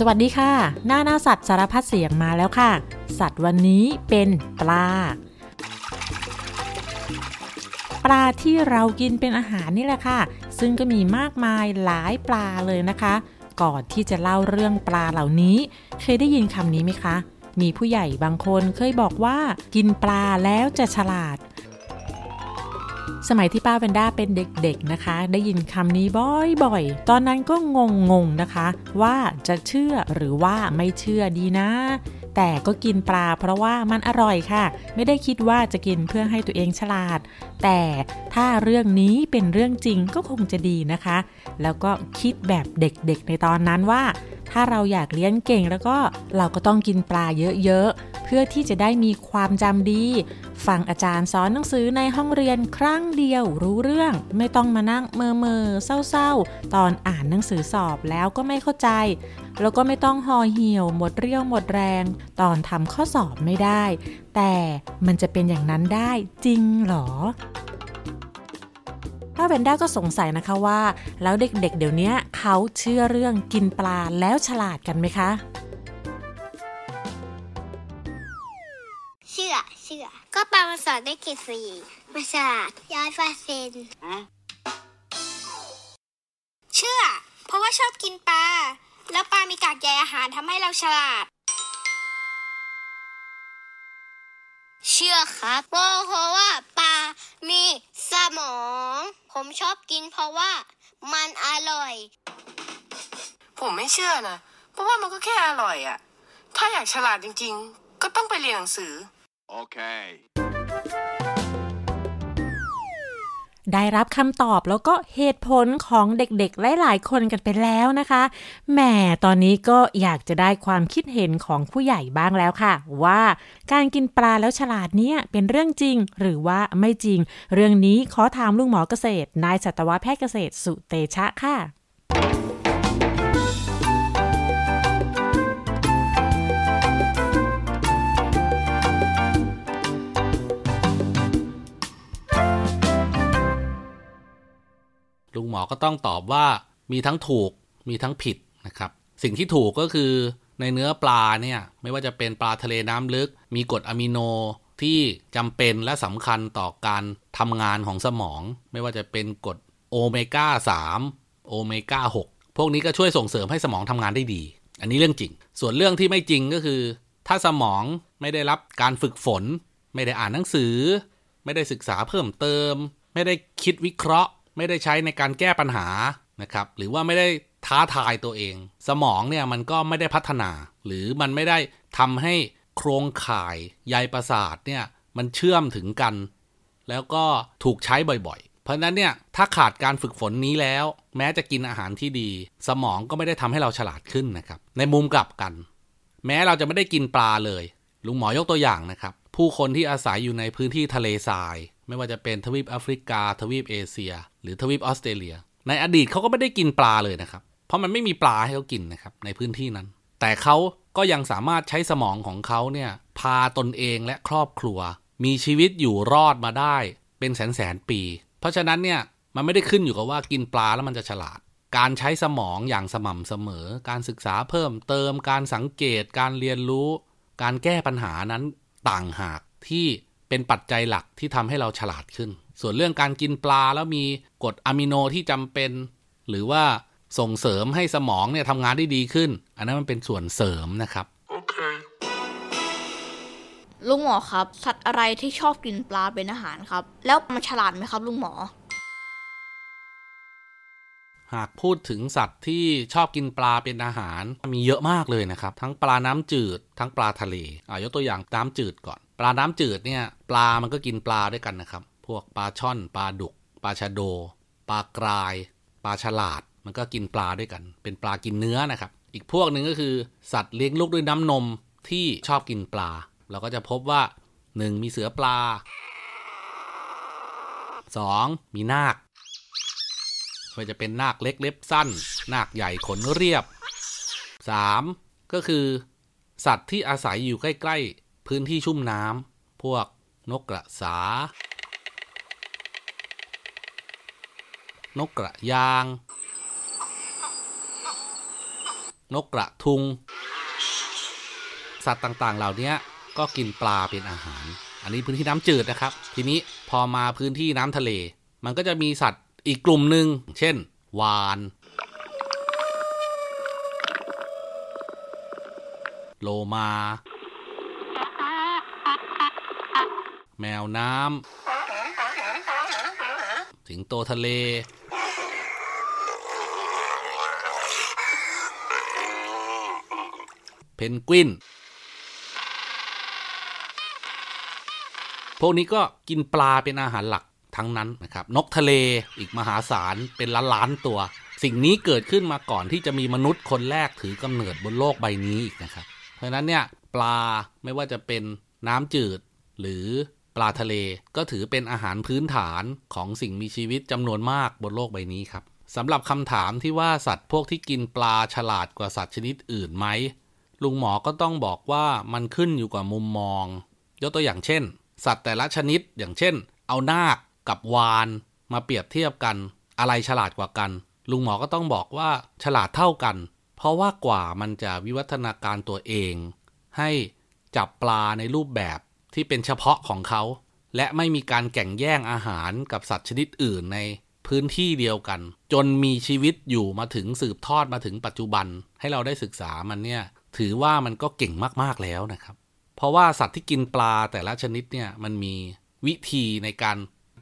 สวัสดีค่ะ หน้าหน้าสัตว์สารพัดเสียงมาแล้วค่ะ สัตว์วันนี้เป็นปลา ปลาที่เรากินเป็นอาหารนี่แหละค่ะ ซึ่งก็มีมากมายหลายปลาเลยนะคะ ก่อนที่จะเล่าเรื่องปลาเหล่านี้ เคยได้ยินคำนี้ไหมคะ มีผู้ใหญ่บางคนเคยบอกว่า กินปลาแล้วจะฉลาด สมัยที่ป้าเวนด้าเป็นเด็กๆนะคะ ได้ยินคำนี้บ่อยๆ ตอนนั้นก็งงๆนะคะ ว่าจะเชื่อหรือว่าไม่เชื่อดีนะ แต่ก็กินปลาเพราะว่ามันอร่อยค่ะ ไม่ได้คิดว่าจะกินเพื่อให้ตัวเองฉลาด แต่ถ้าเรื่องนี้เป็นเรื่องจริงก็คงจะดีนะคะ แล้วก็คิดแบบเด็กๆในตอนนั้นว่า ถ้าเราอยากเลี้ยงเก่งแล้วก็เราก็ต้องกินปลาเยอะๆ พื่อที่จะได้มีความจำดี ฟังอาจารย์สอนหนังสือในห้องเรียนครั้งเดียวรู้เรื่อง ไม่ต้องมานั่งเมอเมอเศร้าๆ ตอนอ่านหนังสือสอบแล้วก็ไม่เข้าใจ แล้วก็ไม่ต้องห่อเหี่ยวหมดเรี่ยวหมดแรง ตอนทำข้อสอบไม่ได้ แต่มันจะเป็นอย่างนั้นได้จริงหรอป้าเวนด้าก็สงสัยนะคะว่า แล้วเด็กๆเดี๋ยวนี้เขาเชื่อเรื่องกินปลาแล้วฉลาดกันไหมคะ เชื่อ ก็ปลามาสอนได้เกรดสี่มาฉลาดย้อยเปอร์เซ็นต์เชื่อ เพราะว่าชอบกินปลา แล้วปลามีกากใยอาหารทำให้เราฉลาด เชื่อครับเพราะว่าปลา มีสมอง ผมชอบกินเพราะว่ามันอร่อย ผมไม่เชื่อนะ เพราะว่ามันก็แค่อร่อยอะถ้าอยากฉลาดจริง ๆ ก็ต้องไปเรียนหนังสือ Okay. ได้รับคำตอบแล้วก็เหตุผลของเด็กๆ หลายๆ คนกันไปแล้วนะคะ แหม ตอนนี้ก็อยากจะได้ความคิดเห็นของผู้ใหญ่บ้างแล้วค่ะ ว่าการกินปลาแล้วฉลาดเนี่ยเป็นเรื่องจริงหรือว่าไม่จริง เรื่องนี้ขอถามลุงหมอเกษตร นายสัตวแพทย์เกษตรสุเตชะค่ะ ก็ต้องตอบว่ามีทั้งถูกมีทั้งผิดนะครับ สิ่งที่ถูกก็คือในเนื้อปลาเนี่ยไม่ว่าจะเป็นปลาทะเลน้ำลึก มีกรดอะมิโนที่จำเป็นและสำคัญต่อการทำงานของสมอง ไม่ว่าจะเป็นกรดโอเมก้า3โอเมก้า6พวกนี้ก็ช่วยส่งเสริมให้สมองทำงานได้ดี อันนี้เรื่องจริง ส่วนเรื่องที่ไม่จริงก็คือ ถ้าสมองไม่ได้รับการฝึกฝน ไม่ได้อ่านหนังสือ ไม่ได้ศึกษาเพิ่มเติม ไม่ได้คิดวิเคราะห์ ไม่ได้ใช้ในการแก้ปัญหานะครับ หรือว่าไม่ได้ท้าทายตัวเอง สมองเนี่ยมันก็ไม่ได้พัฒนา หรือมันไม่ได้ทำให้โครงข่ายใยประสาทเนี่ยมันเชื่อมถึงกัน แล้วก็ถูกใช้บ่อยๆ เพราะฉะนั้นเนี่ยถ้าขาดการฝึกฝนนี้แล้ว แม้จะกินอาหารที่ดี สมองก็ไม่ได้ทำให้เราฉลาดขึ้นนะครับ ในมุมกลับกัน แม้เราจะไม่ได้กินปลาเลย ลุงหมอยกตัวอย่างนะครับ ผู้คนที่อาศัยอยู่ในพื้นที่ทะเลทราย ไม่ว่าจะเป็นทวีปแอฟริกา ทวีปเอเชีย หรือทวีปออสเตรเลีย ในอดีตเขาก็ไม่ได้กินปลาเลยนะครับ เพราะมันไม่มีปลาให้เขากินนะครับในพื้นที่นั้น แต่เขาก็ยังสามารถใช้สมองของเขาเนี่ยพาตนเองและครอบครัว มีชีวิตอยู่รอดมาได้เป็นแสนแสนปี เพราะฉะนั้นเนี่ยมันไม่ได้ขึ้นอยู่กับว่ากินปลาแล้วมันจะฉลาด การใช้สมองอย่างสม่ำเสมอ การศึกษาเพิ่มเติม การสังเกต การเรียนรู้ การแก้ปัญหานั้นต่างหากที่ เป็นปัจจัยหลักที่ทำให้เราฉลาดขึ้น ส่วนเรื่องการกินปลาแล้วมีกรดอะมิโนที่จำเป็น หรือว่าส่งเสริมให้สมองเนี่ยทำงานได้ดีขึ้น อันนั้นมันเป็นส่วนเสริมนะครับลุงหมอครับ สัตว์อะไรที่ชอบกินปลาเป็นอาหารครับ แล้วมันฉลาดไหมครับ ลุงหมอ หากพูดถึงสัตว์ที่ชอบกินปลาเป็นอาหาร มีเยอะมากเลยนะครับ ทั้งปลาน้ำจืด ทั้งปลาทะเลอ่ายกตัวอย่างน้ำจืดก่อน ปลาน้ำจืดเนี่ย ปลามันก็กินปลาด้วยกันนะครับ พวกปลาช่อนปลาดุก ปลาชะโด ปลากราย ปลาฉลาด มันก็กินปลาด้วยกัน เป็นปลากินเนื้อนะครับ อีกพวกหนึ่งก็คือสัตว์เลี้ยงลูกด้วยน้ำนมที่ชอบกินปลา เราก็จะพบว่า 1. มีเสือปลา 2. มีนาคไม่ว่าจะเป็นนาคเล็กเล็บสั้น นาคใหญ่ขนเรียบ 3. ก็คือ สัตว์ที่อาศัยอยู่ใกล้ ๆ พื้นที่ชุ่มน้ำพวกนกกระสา นกกระยาง นกกระทุง สัตว์ต่างๆ เหล่านี้ก็กินปลาเป็นอาหาร อันนี้พื้นที่น้ำจืดนะครับ ทีนี้พอมาพื้นที่น้ำทะเล มันก็จะมีสัตว์อีกกลุ่มหนึ่ง เช่น วาน โลมา แมวน้ำสิงโตทะเล เพนกวิน พวกนี้ก็กินปลาเป็นอาหารหลักทั้งนั้นนะครับ นกทะเลอีกมหาศาลเป็นล้านล้านตัว สิ่งนี้เกิดขึ้นมาก่อนที่จะมีมนุษย์คนแรกถือกำเนิดบนโลกใบนี้อีกนะครับ เพราะฉะนั้นเนี่ยปลาไม่ว่าจะเป็นน้ำจืดหรือ ปลาทะเลก็ถือเป็นอาหารพื้นฐานของสิ่งมีชีวิตจำนวนมากบนโลกใบนี้ครับสำหรับคำถามที่ว่าสัตว์พวกที่กินปลาฉลาดกว่าสัตว์ชนิดอื่นไหมลุงหมอก็ต้องบอกว่ามันขึ้นอยู่กับมุมมอง ยกตัวอย่างเช่น สัตว์แต่ละชนิดอย่างเช่น เอานาคกับวานมาเปรียบเทียบกัน อะไรฉลาดกว่ากัน ลุงหมอก็ต้องบอกว่าฉลาดเท่ากัน เพราะว่ากว่ามันจะวิวัฒนาการตัวเอง ให้จับปลาในรูปแบบ ที่เป็นเฉพาะของเขา และไม่มีการแข่งแย่งอาหารกับสัตว์ชนิดอื่นในพื้นที่เดียวกัน จนมีชีวิตอยู่มาถึงสืบทอดมาถึงปัจจุบัน ให้เราได้ศึกษามันเนี่ยถือว่ามันก็เก่งมากๆแล้วนะครับ เพราะว่าสัตว์ที่กินปลาแต่ละชนิดเนี่ยมันมีวิธีในการ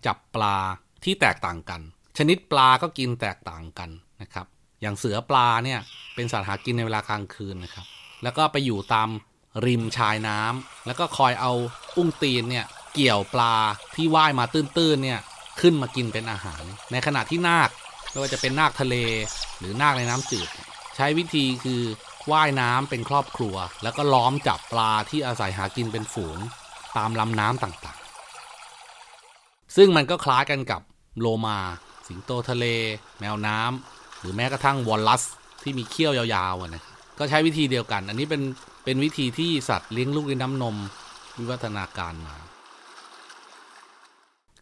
จับปลาที่แตกต่างกัน ชนิดปลาก็กินแตกต่างกันนะครับ อย่างเสือปลาเนี่ยเป็นสัตว์หากินในเวลากลางคืนนะครับ แล้วก็ไปอยู่ตาม ริมชายน้ำแล้วก็คอยเอาอุ้งตีนเนี่ยเกี่ยวปลาที่ว่ายมาตื้นๆเนี่ยขึ้นมากินเป็นอาหาร ในขณะที่นาคไม่ว่าจะเป็นนาคทะเล หรือนาคในน้ำจืด ใช้วิธีคือว่ายน้ำเป็นครอบครัว แล้วก็ล้อมจับปลาที่อาศัยหากินเป็นฝูง ตามลำน้ำต่างๆ ซึ่งมันก็คล้ายกันกับโลมา สิงโตทะเล แมวน้ำหรือแม้กระทั่งวอลลัสที่มีเขี้ยวยาวๆนะก็ใช้วิธีเดียวกัน อันนี้เป็น เป็นวิธีที่สัตว์เลี้ยงลูกด้วยน้ำนมวิวัฒนาการมา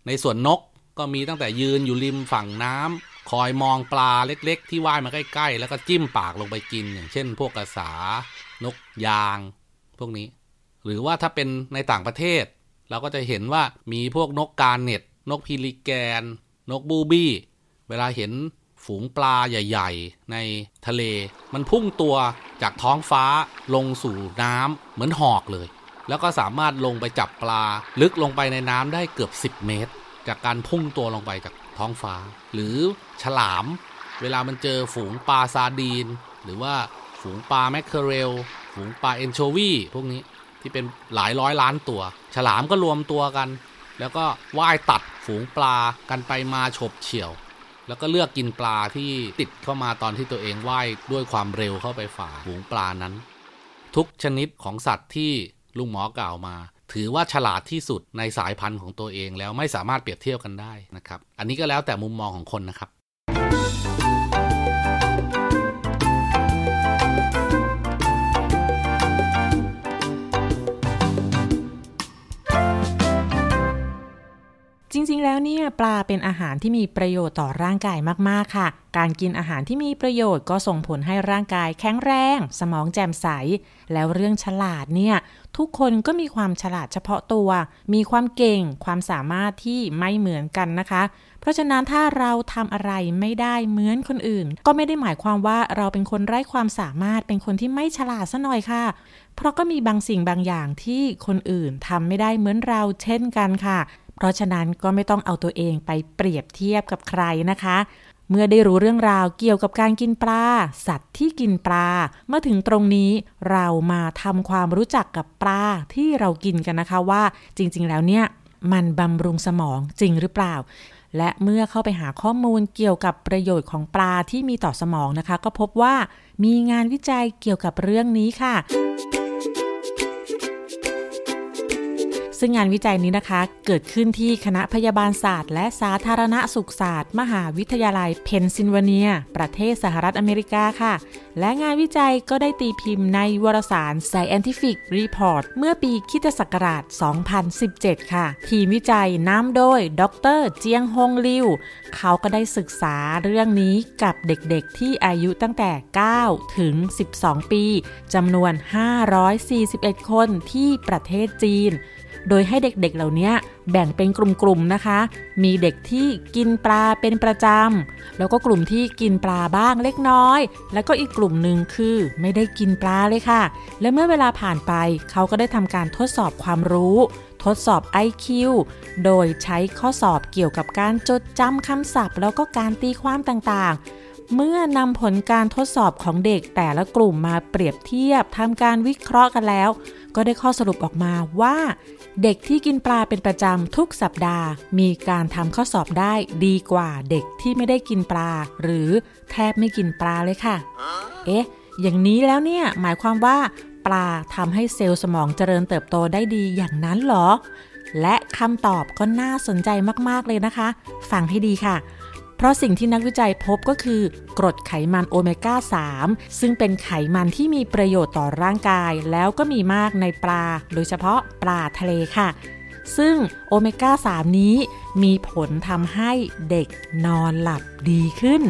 ในส่วนนกก็มีตั้งแต่ยืนอยู่ริมฝั่งน้ำคอยมองปลาเล็ก ๆ ที่ว่ายมาใกล้ ๆ แล้วก็จิ้มปากลงไปกิน อย่างเช่น พวกกระสานกยาง พวกนี้ หรือว่าถ้าเป็นในต่างประเทศ เราก็จะเห็นว่ามีพวกนกการเน็ต นกพิลิแกน นกบูบี้ เวลาเห็น ฝูงปลาใหญ่ ๆ ในทะเล มันพุ่งตัวจากท้องฟ้าลงสู่น้ำเหมือนหอกเลย แล้วก็สามารถลงไปจับปลาลึกลงไปในน้ำได้เกือบ 10 เมตร จากการพุ่งตัวลงไปจากท้องฟ้า หรือฉลาม เวลามันเจอฝูงปลาซาดีน หรือว่าฝูงปลาแมคเคอเรล ฝูงปลาเอนโชวีพวกนี้ที่เป็นหลายร้อยล้านตัว ฉลามก็รวมตัวกัน แล้วก็ว่ายตัดฝูงปลากันไปมาฉบเฉี่ยว แล้วก็เลือกกินปลาที่ติดเข้ามาตอนที่ตัวเองว่ายด้วยความเร็วเข้าไปฝ่าฝูงปลานั้น ทุกชนิดของสัตว์ที่ลุงหมอกล่าวมา ถือว่าฉลาดที่สุดในสายพันธุ์ของตัวเองแล้วไม่สามารถเปรียบเทียบกันได้นะครับ อันนี้ก็แล้วแต่มุมมองของคนนะครับ จริงๆ แล้วเนี่ยปลาเป็นอาหารที่มีประโยชน์ต่อร่างกายมากๆ ค่ะ การกินอาหารที่มีประโยชน์ก็ส่งผลให้ร่างกายแข็งแรง สมองแจ่มใส แล้วเรื่องฉลาดเนี่ยทุกคนก็มีความฉลาดเฉพาะตัว มีความเก่ง ความสามารถที่ไม่เหมือนกันนะคะ เพราะฉะนั้นถ้าเราทำอะไรไม่ได้เหมือนคนอื่น ก็ไม่ได้หมายความว่าเราเป็นคนไร้ความสามารถเป็นคนที่ไม่ฉลาดซะหน่อยค่ะ เพราะก็มีบางสิ่งบางอย่างที่คนอื่นทำไม่ได้เหมือนเราเช่นกันค่ะ เพราะฉะนั้นก็ไม่ต้องเอาตัวเองไปเปรียบเทียบกับใครนะคะ เมื่อได้รู้เรื่องราวเกี่ยวกับการกินปลา สัตว์ที่กินปลาเมื่อถึงตรงนี้เรามาทำความรู้จักกับปลาที่เรากินกันนะคะว่า จริง ๆ แล้วเนี่ยมันบำรุงสมองจริงหรือเปล่า และเมื่อเข้าไปหาข้อมูลเกี่ยวกับประโยชน์ของปลาที่มีต่อสมองนะคะ ก็พบว่ามีงานวิจัยเกี่ยวกับเรื่องนี้ค่ะ ซึ่งงานวิจัยนี้นะคะ เกิดขึ้นที่คณะพยาบาลศาสตร์ และสาธารณสุขศาสตร์ มหาวิทยาลัยเพนซิลเวเนีย ประเทศสหรัฐอเมริกาค่ะ และงานวิจัยก็ได้ตีพิมพ์ในวารสาร Scientific Report เมื่อปีคริสตศักราช 2017 ค่ะ ทีมวิจัยนำโดย ดร เจียงฮงลิว เขาก็ได้ศึกษาเรื่องนี้กับเด็กๆ ที่อายุตั้งแต่ 9 ถึง 12 ปีจำนวน 541 คนที่ประเทศจีน โดยให้เด็กๆเหล่านี้แบ่งเป็นกลุ่มๆนะคะ มีเด็กที่กินปลาเป็นประจำ แล้วก็กลุ่มที่กินปลาบ้างเล็กน้อย แล้วก็อีกกลุ่มหนึ่งคือไม่ได้กินปลาเลยค่ะ และเมื่อเวลาผ่านไปเขาก็ได้ทำการทดสอบความรู้ ทดสอบ IQ โดยใช้ข้อสอบเกี่ยวกับการจดจำคำศัพท์ แล้วก็การตีความต่างๆเมื่อนำผลการทดสอบของเด็กแต่ละกลุ่มมาเปรียบเทียบทำการวิเคราะห์กันแล้ว ก็ได้ข้อสรุปออกมาว่า เด็กที่กินปลาเป็นประจำทุกสัปดาห์ มีการทำข้อสอบได้ดีกว่าเด็กที่ไม่ได้กินปลา หรือแทบไม่กินปลาเลยค่ะ เอ๊ะ อย่างนี้แล้วเนี่ยหมายความว่า ปลาทำให้เซลล์สมองเจริญเติบโตได้ดีอย่างนั้นเหรอ และคำตอบก็น่าสนใจมากๆเลยนะคะ ฟังให้ดีค่ะเพ ราะสิ่งที่นักวิจัยพบก็คือกรดไขมันโอเมก้า 3 ซึ่งเป็นไขมันที่มีประโยชน์ต่อร่างกาย แล้วก็มีมากในปลา โดยเฉพาะปลาทะเลค่ะ ซึ่งโอเมก้า 3 นี้มีผลทำให้เด็กนอนหลับดีขึ้น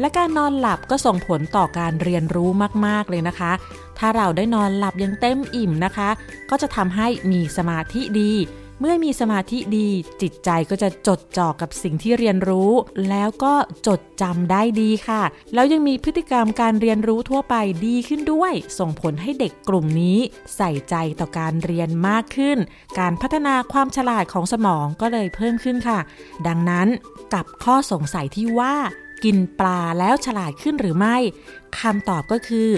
และการนอนหลับก็ส่งผลต่อการเรียนรู้มาก ๆ เลยนะคะ ถ้าเราได้นอนหลับอย่างเต็มอิ่มนะคะ ก็จะทำให้มีสมาธิดี เมื่อมีสมาธิดีจิตใจก็จะจดจ่อกับสิ่งที่เรียนรู้ แล้วก็จดจำได้ดีค่ะ แล้วยังมีพฤติกรรมการเรียนรู้ทั่วไปดีขึ้นด้วย ส่งผลให้เด็กกลุ่มนี้ใส่ใจต่อการเรียนมากขึ้น การพัฒนาความฉลาดของสมองก็เลยเพิ่มขึ้นค่ะ ดังนั้นกับข้อสงสัยที่ว่า กินปลาแล้วฉลาดขึ้นหรือไม่คำตอบก็คือ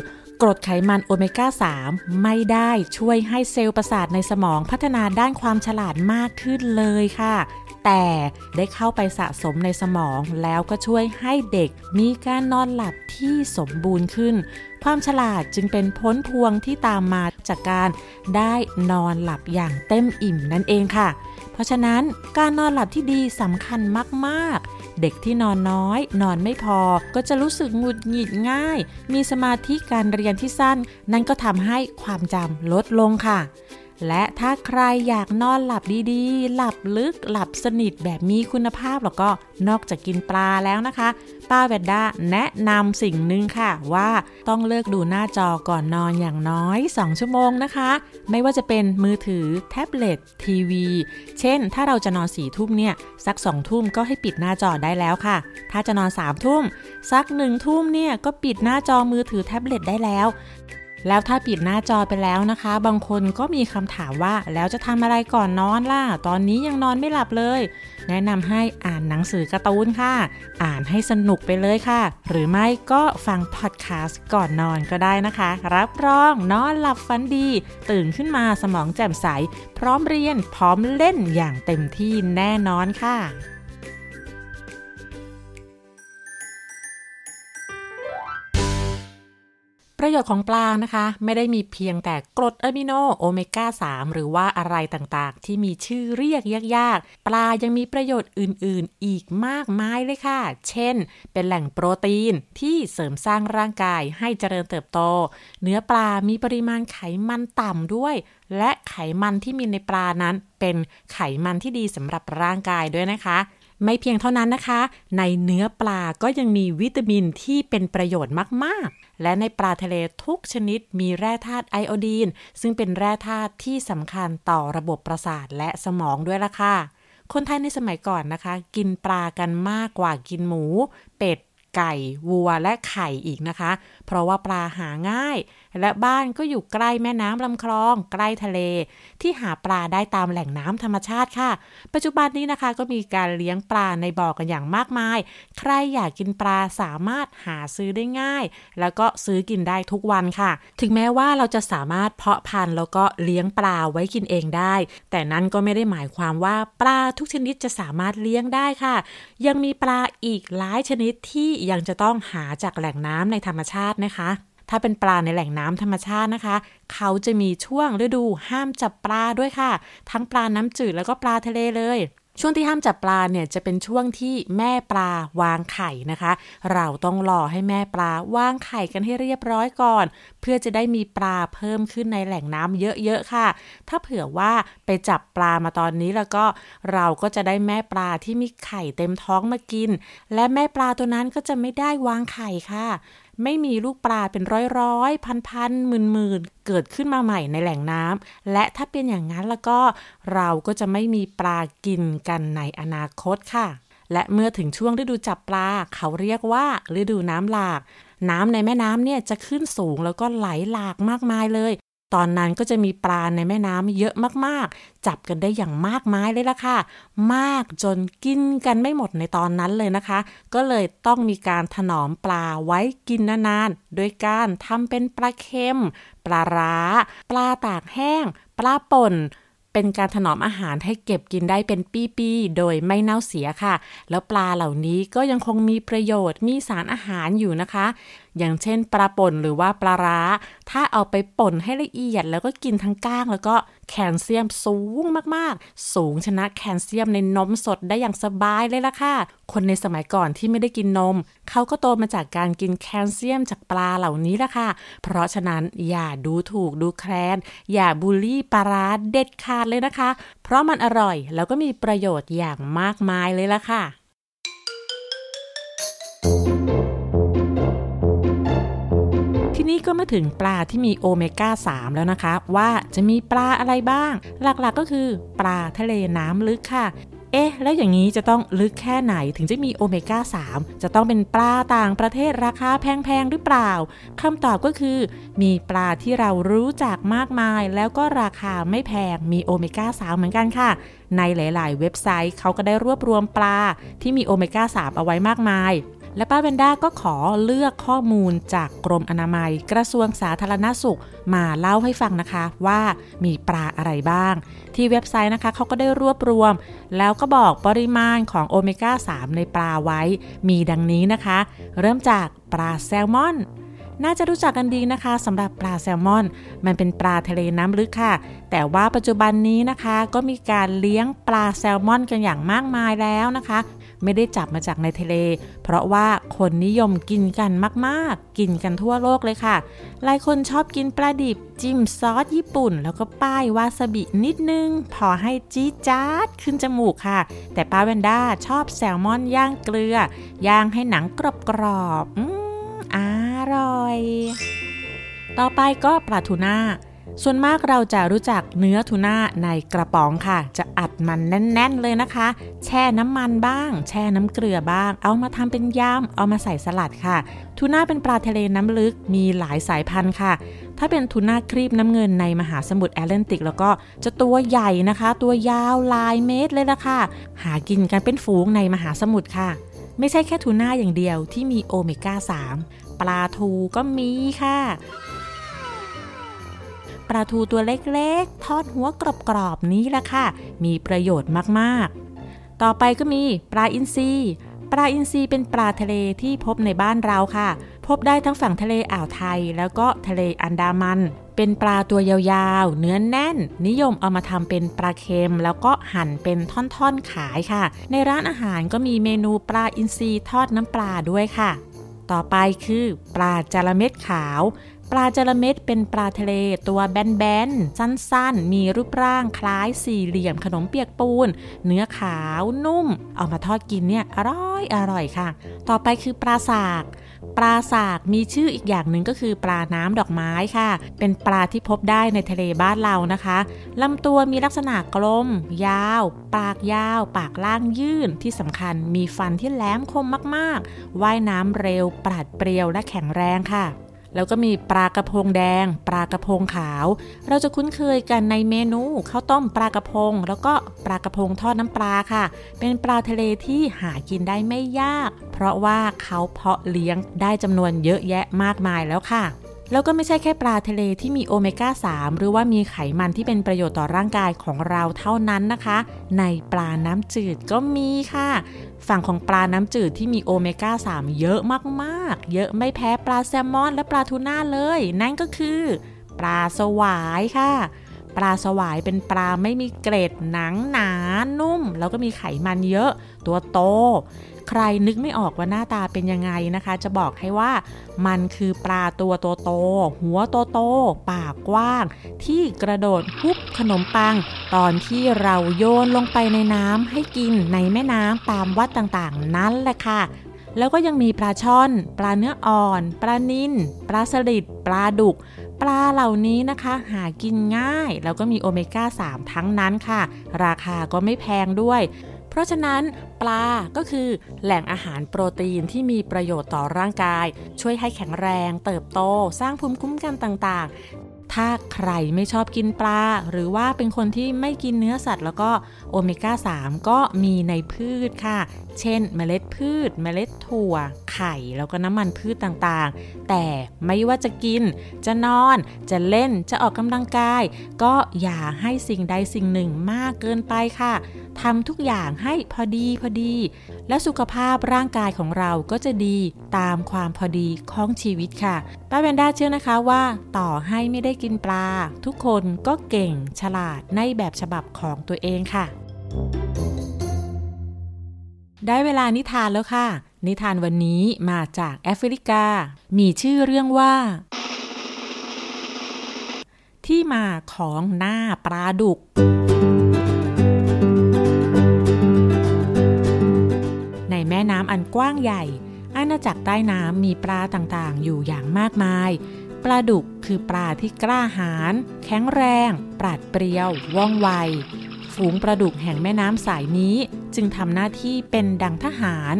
กรดไขมันโอเมก้า 3 ไม่ได้ช่วยให้เซลล์ประสาทในสมองพัฒนาด้านความฉลาดมากขึ้นเลยค่ะ แต่ได้เข้าไปสะสมในสมองแล้วก็ช่วยให้เด็กมีการนอนหลับที่สมบูรณ์ขึ้น ความฉลาดจึงเป็นผลพวงที่ตามมาจากการได้นอนหลับอย่างเต็มอิ่มนั่นเองค่ะ เพราะฉะนั้นการนอนหลับที่ดีสำคัญมากๆ เด็กที่นอนน้อย นอนไม่พอ ก็จะรู้สึกหงุดหงิดง่าย มีสมาธิการเรียนที่สั้น นั่นก็ทำให้ความจำลดลงค่ะ และถ้าใครอยากนอนหลับดีๆ หลับลึกหลับสนิทแบบมีคุณภาพแล้วก็นอกจากกินปลาแล้วนะคะ ป้าเวดด้าแนะนำสิ่งหนึ่งค่ะว่าต้องเลิกดูหน้าจอก่อนนอนอย่างน้อย 2 ชั่วโมงนะคะ ไม่ว่าจะเป็นมือถือแท็บเล็ตทีวี เช่น ถ้าเราจะนอนสี่ทุ่มเนี่ย สักสองทุ่มก็ให้ปิดหน้าจอได้แล้วค่ะ ถ้าจะนอนสามทุ่มสักหนึ่งทุ่มเนี่ยก็ปิดหน้าจอมือถือแท็บเล็ตได้แล้ว แล้วถ้าปิดหน้าจอไปแล้วนะคะ บางคนก็มีคำถามว่าแล้วจะทำอะไรก่อนนอนล่ะ ตอนนี้ยังนอนไม่หลับเลย แนะนำให้อ่านหนังสือการ์ตูนค่ะ อ่านให้สนุกไปเลยค่ะ หรือไม่ก็ฟังพอดแคสต์ก่อนนอนก็ได้นะคะ รับรองนอนหลับฝันดี ตื่นขึ้นมาสมองแจ่มใส พร้อมเรียนพร้อมเล่นอย่างเต็มที่แน่นอนค่ะ ประโยชน์ของปลานะคะ ไม่ได้มีเพียงแต่กรดอะมิโนโอเมก้า 3 หรือว่าอะไรต่างๆ ที่มีชื่อเรียกยากๆ ปลายังมีประโยชน์อื่นๆ อีกมากมายเลยค่ะ เช่น เป็นแหล่งโปรตีนที่เสริมสร้างร่างกายให้เจริญเติบโต เนื้อปลามีปริมาณไขมันต่ำด้วย และไขมันที่มีในปลานั้นเป็นไขมันที่ดีสำหรับร่างกายด้วยนะคะ ไม่เพียงเท่านั้นนะคะ ในเนื้อปลาก็ยังมีวิตามินที่เป็นประโยชน์มากๆ และในปลาทะเลทุกชนิดมีแร่ธาตุไอโอดีน ซึ่งเป็นแร่ธาตุที่สำคัญต่อระบบประสาทและสมองด้วยล่ะค่ะ คนไทยในสมัยก่อนนะคะ กินปลากันมากกว่ากินหมู เป็ด ไก่ วัว และไข่อีกนะคะ เพราะว่าปลาหาง่ายและบ้านก็อยู่ใกล้แม่น้ำลำคลอง ใกล้ทะเล ที่หาปลาได้ตามแหล่งน้ำธรรมชาติค่ะ ปัจจุบันนี้นะคะก็มีการเลี้ยงปลาในบ่อกันอย่างมากมาย ใครอยากกินปลาสามารถหาซื้อได้ง่าย แล้วก็ซื้อกินได้ทุกวันค่ะ ถึงแม้ว่าเราจะสามารถเพาะพันธุ์แล้วก็เลี้ยงปลาไว้กินเองได้ แต่นั้นก็ไม่ได้หมายความว่าปลาทุกชนิดจะสามารถเลี้ยงได้ค่ะ ยังมีปลาอีกหลายชนิดที่ยังจะต้องหาจากแหล่งน้ำในธรรมชาตินะคะ ถ้าเป็นปลาในแหล่งน้ำธรรมชาตินะคะ เขาจะมีช่วงฤดูห้ามจับปลาด้วยค่ะ ทั้งปลาน้ำจืดแล้วก็ปลาทะเลเลยช่วงที่ห้ามจับปลาเนี่ยจะเป็นช่วงที่แม่ปลาวางไข่นะคะ เราต้องรอให้แม่ปลาวางไข่กันให้เรียบร้อยก่อน เพื่อจะได้มีปลาเพิ่มขึ้นในแหล่งน้ำเยอะๆค่ะ ถ้าเผื่อว่าไปจับปลามาตอนนี้แล้วก็เราก็จะได้แม่ปลาที่มีไข่เต็มท้องมากิน และแม่ปลาตัวนั้นก็จะไม่ได้วางไข่ค่ะ ไม่มีลูกปลาเป็นร้อยร้อยพันพันหมื่นหมื่นเกิดขึ้นมาใหม่ในแหล่งน้ำและถ้าเป็นอย่างนั้นแล้วก็เราก็จะไม่มีปลากินกันในอนาคตค่ะ และเมื่อถึงช่วงฤดูจับปลา เขาเรียกว่าฤดูน้ำหลาก น้ำในแม่น้ำเนี่ยจะขึ้นสูงแล้วก็ไหลหลากมากมายเลย ตอนนั้นก็จะมีปลาในแม่น้ำเยอะมากๆ จับกันได้อย่างมากมายเลยล่ะค่ะ มากจนกินกันไม่หมดในตอนนั้นเลยนะคะ ก็เลยต้องมีการถนอมปลาไว้กินนานๆ โดยการทำเป็นปลาเค็ม ปลาร้า ปลาตากแห้ง ปลาป่นเป็นการถนอมอาหารให้เก็บกินได้เป็นปีๆ โดยไม่เน่าเสียค่ะ แล้วปลาเหล่านี้ก็ยังคงมีประโยชน์ มีสารอาหารอยู่นะคะ อย่างเช่นปลาป่นหรือว่าปลาร้า ถ้าเอาไปป่นให้ละเอียด แล้วก็กินทั้งก้าง แล้วก็แคลเซียมสูงมากๆ สูงชนะแคลเซียมในนมสดได้อย่างสบายเลยล่ะค่ะ คนในสมัยก่อนที่ไม่ได้กินนม เขาก็โตมาจากการกินแคลเซียมจากปลาเหล่านี้ล่ะค่ะ เพราะฉะนั้นอย่าดูถูกดูแคลน อย่าบูลลี่ปลาร้าเด็ดขาดเลยนะคะ เพราะมันอร่อยแล้วก็มีประโยชน์อย่างมากมายเลยล่ะค่ะ นี้ก็มาถึงปลาที่มีโอเมก้า 3 แล้วนะคะ ว่าจะมีปลาอะไรบ้าง หลักๆกก็คือ ปลาทะเลน้ำลึกค่ะเอ๊ะ แล้วอย่างนี้จะต้องลึกแค่ไหนถึงจะมีโอเมก้า 3 จะต้องเป็นปลาต่างประเทศราคาแพง ๆ หรือเปล่าคำตอบก็คือ มีปลาที่เรารู้จักมากมาย แล้วก็ราคาไม่แพงมีโอเมก้า 3 เหมือนกันค่ะ ในหลาย ๆ เว็บไซต์เขาก็ได้รวบรวมปลาที่มีโอเมก้า 3 เอาไว้มากมาย และป้าเบนด้าก็ขอเลือกข้อมูลจากกรมอนามัย กระทรวงสาธารณสุขมาเล่าให้ฟังนะคะว่ามีปลาอะไรบ้าง ที่เว็บไซต์นะคะเขาก็ได้รวบรวม แล้วก็บอกปริมาณของโอเมก้า 3 ในปลาไว้ มีดังนี้นะคะ เริ่มจากปลาแซลมอนน่าจะรู้จักกันดีนะคะสำหรับปลาแซลมอน มันเป็นปลาทะเลน้ำลึกค่ะ แต่ว่าปัจจุบันนี้นะคะก็มีการเลี้ยงปลาแซลมอนกันอย่างมากมายแล้วนะคะ ไม่ได้จับมาจากในทะเล เพราะว่าคนนิยมกินกันมากๆ กินกันทั่วโลกเลยค่ะ หลายคนชอบกินปลาดิบจิ้มซอสญี่ปุ่น แล้วก็ป้ายวาซาบินิดนึง พอให้จี๊จ๊าดขึ้นจมูกค่ะ แต่ป้าเวนด้าชอบแซลมอนย่างเกลือย่างให้หนังกรอบๆอืมอร่อย ต่อไปก็ปลาทูน่า ส่วนมากเราจะรู้จักเนื้อทูน่าในกระป๋องค่ะ จะอัดมันแน่น ๆ เลยนะคะ แช่น้ำมันบ้าง แช่น้ำเกลือบ้าง เอามาทำเป็นยำเอามาใส่สลัดค่ะ ทูน่าเป็นปลาทะเลน้ำลึกมีหลายสายพันธุ์ค่ะ ถ้าเป็นทูน่าครีบน้ำเงินในมหาสมุทรแอตแลนติก แล้วก็จะตัวใหญ่นะคะ ตัวยาวลายเมตรเลยละค่ะ หากินกันเป็นฝูงในมหาสมุทรค่ะ ไม่ใช่แค่ทูน่าอย่างเดียวที่มีโอเมก้า 3 ปลาทูก็มีค่ะ ปลาทูตัวเล็กๆ ทอดหัวกรอบๆนี้แหละค่ะ มีประโยชน์มากๆ ต่อไปก็มีปลาอินทรีปลาอินทรีเป็นปลาทะเลที่พบในบ้านเราค่ะ พบได้ทั้งฝั่งทะเลอ่าวไทย แล้วก็ทะเลอันดามัน เป็นปลาตัวยาวๆ เนื้อแน่น นิยมเอามาทำเป็นปลาเค็ม แล้วก็หั่นเป็นท่อนๆขายค่ะ ในร้านอาหารก็มีเมนูปลาอินทรีทอดน้ำปลาด้วยค่ะ ต่อไปคือ ปลาจาระเม็ดขาว ปลาจระเม็ดเป็นปลาทะเลตัวแบนๆ สั้นๆ มีรูปร่างคล้ายสี่เหลี่ยมขนมเปียกปูน เนื้อขาวนุ่ม เอามาทอดกินเนี่ยอร่อยอร่อยค่ะ ต่อไปคือปลาสากปลาสากมีชื่ออีกอย่างหนึ่งก็คือปลาน้ำดอกไม้ค่ะ เป็นปลาที่พบได้ในทะเลบ้านเรานะคะลำตัวมีลักษณะกลม ยาว ปากยาว ปากล่างยื่นที่สำคัญมีฟันที่แหลมคมมากๆว่ายน้ำเร็ว ปราดเปรียวและแข็งแรงค่ะ แล้วก็มีปลากระพงแดง ปลากระพงขาว เราจะคุ้นเคยกันในเมนูข้าวต้มปลากระพง แล้วก็ปลากระพงทอดน้ำปลาค่ะ เป็นปลาทะเลที่หากินได้ไม่ยาก เพราะว่าเขาเพาะเลี้ยงได้จำนวนเยอะแยะมากมายแล้วค่ะแล้วก็ไม่ใช่แค่ปลาทะเลที่มีโอเมก้า 3 หรือว่ามีไขมันที่เป็นประโยชน์ต่อร่างกายของเราเท่านั้นนะคะ ในปลาน้ำจืดก็มีค่ะ ฝั่งของปลาน้ำจืดที่มีโอเมก้า 3 เยอะมากๆ เยอะไม่แพ้ปลาแซลมอนและปลาทูน่าเลย นั่นก็คือ ปลาสวายค่ะ ปลาสวายเป็นปลาไม่มีเกล็ดหนังหนานุ่ม แล้วก็มีไขมันเยอะ ตัวโต ใครนึกไม่ออกว่าหน้าตาเป็นยังไงนะคะ จะบอกให้ว่ามันคือปลาตัวโตโตๆหัวโตโตๆปากกว้าง ที่กระโดดฮุบขนมปัง ตอนที่เราโยนลงไปในน้ำให้กินในแม่น้ำตามวัดต่างๆ นั่นแหละค่ะแล้วก็ยังมีปลาช่อน ปลาเนื้ออ่อน ปลานิลปลาสลิด ปลาดุก ปลาเหล่านี้นะคะ หากินง่าย แล้วก็มีโอเมก้า 3 ทั้งนั้นค่ะ ราคาก็ไม่แพงด้วย เพราะฉะนั้นปลาก็คือแหล่งอาหารโปรตีนที่มีประโยชน์ต่อร่างกาย ช่วยให้แข็งแรง เติบโต สร้างภูมิคุ้มกันต่าง ถ้าใครไม่ชอบกินปลา หรือว่าเป็นคนที่ไม่กินเนื้อสัตว์ แล้วก็โอเมก้า 3 ก็มีในพืชค่ะ เช่นเมล็ดพืช เมล็ดถั่ว ไข่ แล้วก็น้ำมันพืชต่างๆ แต่ไม่ว่าจะกิน จะนอน จะเล่น จะออกกำลังกาย ก็อย่าให้สิ่งใดสิ่งหนึ่งมากเกินไปค่ะทำทุกอย่างให้พอดีพอดี และสุขภาพร่างกายของเราก็จะดีตามความพอดีของชีวิตค่ะป้าแวนด้าเชื่อนะคะว่าต่อให้ไม่ได้กินปลา ทุกคนก็เก่งฉลาดในแบบฉบับของตัวเองค่ะ ได้เวลานิทานแล้วค่ะ นิทานวันนี้มาจากแอฟริกา มีชื่อเรื่องว่า ที่มาของหน้าปลาดุกในแม่น้ำอันกว้างใหญ่ อาณาจักรใต้น้ำมีปลาต่างๆ อยู่อย่างมากมาย ปลาดุกคือปลาที่กล้าหาญแข็งแรง ปราดเปรียว ว่องไว ฝูงปลาดุกแห่งแม่น้ำสายนี้จึงทำหน้าที่เป็นดังทหาร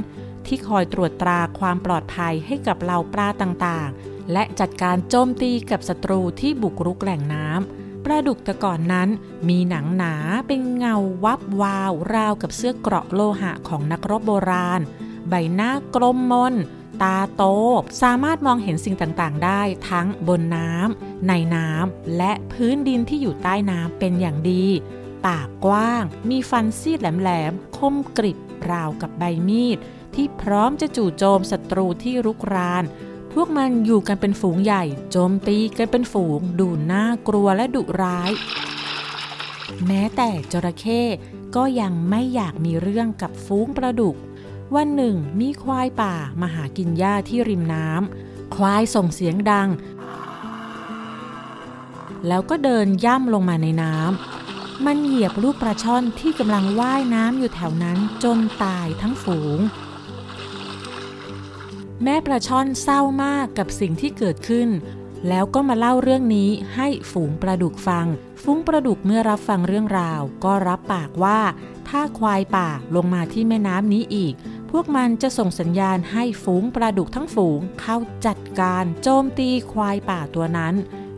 ที่คอยตรวจตราความปลอดภัยให้กับเหล่าปลาต่างๆ และจัดการโจมตีกับศัตรูที่บุกรุกแหล่งน้ำปลาดุกแต่ก่อนนั้นมีหนังหนาเป็นเงาวับวาว ราวกับเสื้อเกราะโลหะของนักรบโบราณ ใบหน้ากลมมน ตาโต สามารถมองเห็นสิ่งต่างๆ ได้ทั้งบนน้ำในน้ำและพื้นดินที่อยู่ใต้น้ำเป็นอย่างดี ปากกว้าง มีฟันซีดแหลมๆ คมกริบราวกับใบมีด ที่พร้อมจะจู่โจมศัตรูที่รุกราน พวกมันอยู่กันเป็นฝูงใหญ่ โจมตีกันเป็นฝูง ดูน่ากลัวและดุร้าย แม้แต่จระเข้ก็ยังไม่อยากมีเรื่องกับฝูงปลาดุก วันหนึ่ง มีควายป่ามาหากินหญ้าที่ริมน้ำควายส่งเสียงดัง แล้วก็เดินย่ำลงมาในน้ำมันเหยียบลูกปลาช่อนที่กำลังว่ายน้ำอยู่แถวนั้นจนตายทั้งฝูง แม่ปลาช่อนเศร้ามากกับสิ่งที่เกิดขึ้น แล้วก็มาเล่าเรื่องนี้ให้ฝูงปลาดุกฟัง ฝูงปลาดุกเมื่อรับฟังเรื่องราว ก็รับปากว่าถ้าควายป่าลงมาที่แม่น้ำนี้อีก พวกมันจะส่งสัญญาณให้ฝูงปลาดุกทั้งฝูงเข้าจัดการโจมตีควายป่าตัวนั้น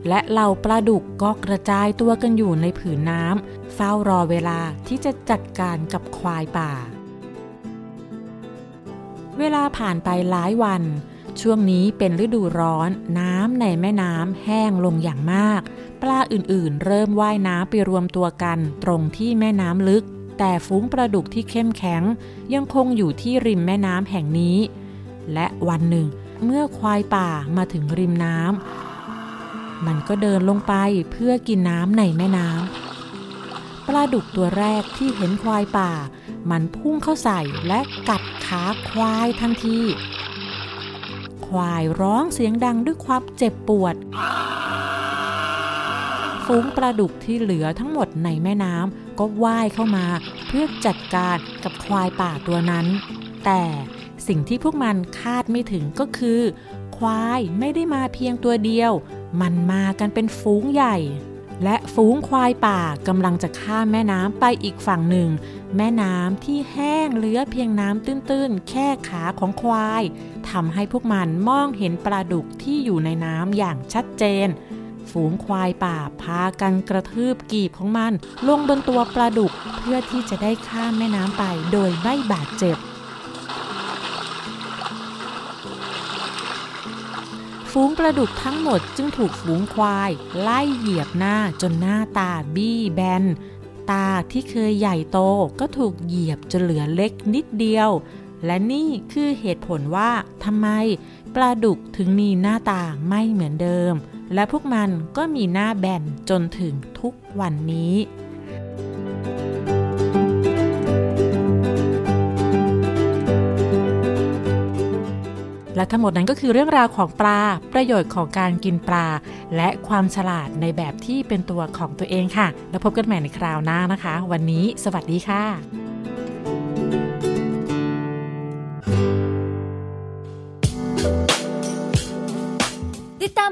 และเหล่าปลาดุกก็กระจายตัวกันอยู่ในผืนน้ำเฝ้ารอเวลาที่จะจัดการกับควายป่า เวลาผ่านไปหลายวัน ช่วงนี้เป็นฤดูร้อน น้ำในแม่น้ำแห้งลงอย่างมาก ปลาอื่นๆ เริ่มว่ายน้ำไปรวมตัวกันตรงที่แม่น้ำลึก แต่ฝูงปลาดุกที่เข้มแข็ง ยังคงอยู่ที่ริมแม่น้ำแห่งนี้ และวันหนึ่ง เมื่อควายป่ามาถึงริมน้ำมันก็เดินลงไปเพื่อกินน้ำในแม่น้ำปลาดุกตัวแรกที่เห็นควายป่า มันพุ่งเข้าใส่และกัดขาควายทันทีควายร้องเสียงดังด้วยความเจ็บปวด ฝูงปลาดุกที่เหลือทั้งหมดในแม่น้ำก็ว่ายเข้ามาเพื่อจัดการกับควายป่าตัวนั้น แต่สิ่งที่พวกมันคาดไม่ถึงก็คือ ควายไม่ได้มาเพียงตัวเดียว มันมากันเป็นฝูงใหญ่ และฝูงควายป่ากำลังจะข้ามแม่น้ำไปอีกฝั่งหนึ่ง แม่น้ำที่แห้งเหลือเพียงน้ำตื้นๆ แค่ขาของควายทำให้พวกมันมองเห็นปลาดุกที่อยู่ในน้ำอย่างชัดเจน ฝูงควายป่าพากันกระทืบกีบของมัน ลงบนตัวปลาดุกเพื่อที่จะได้ข้ามแม่น้ำไปโดยไม่บาดเจ็บ ฝูงปลาดุกทั้งหมดจึงถูกฝูงควาย ไล่เหยียบหน้าจนหน้าตาบี้แบน ตาที่เคยใหญ่โตก็ถูกเหยียบจนเหลือเล็กนิดเดียว และนี่คือเหตุผลว่าทำไมปลาดุกถึงมีหน้าตาไม่เหมือนเดิม และพวกมันก็มีหน้าแบนจนถึงทุกวันนี้ และทั้งหมดนั้นก็คือเรื่องราวของปลา ประโยชน์ของการกินปลา และความฉลาดในแบบที่เป็นตัวของตัวเองค่ะ แล้วพบกันใหม่ในคราวหน้านะคะ วันนี้ สวัสดีค่ะ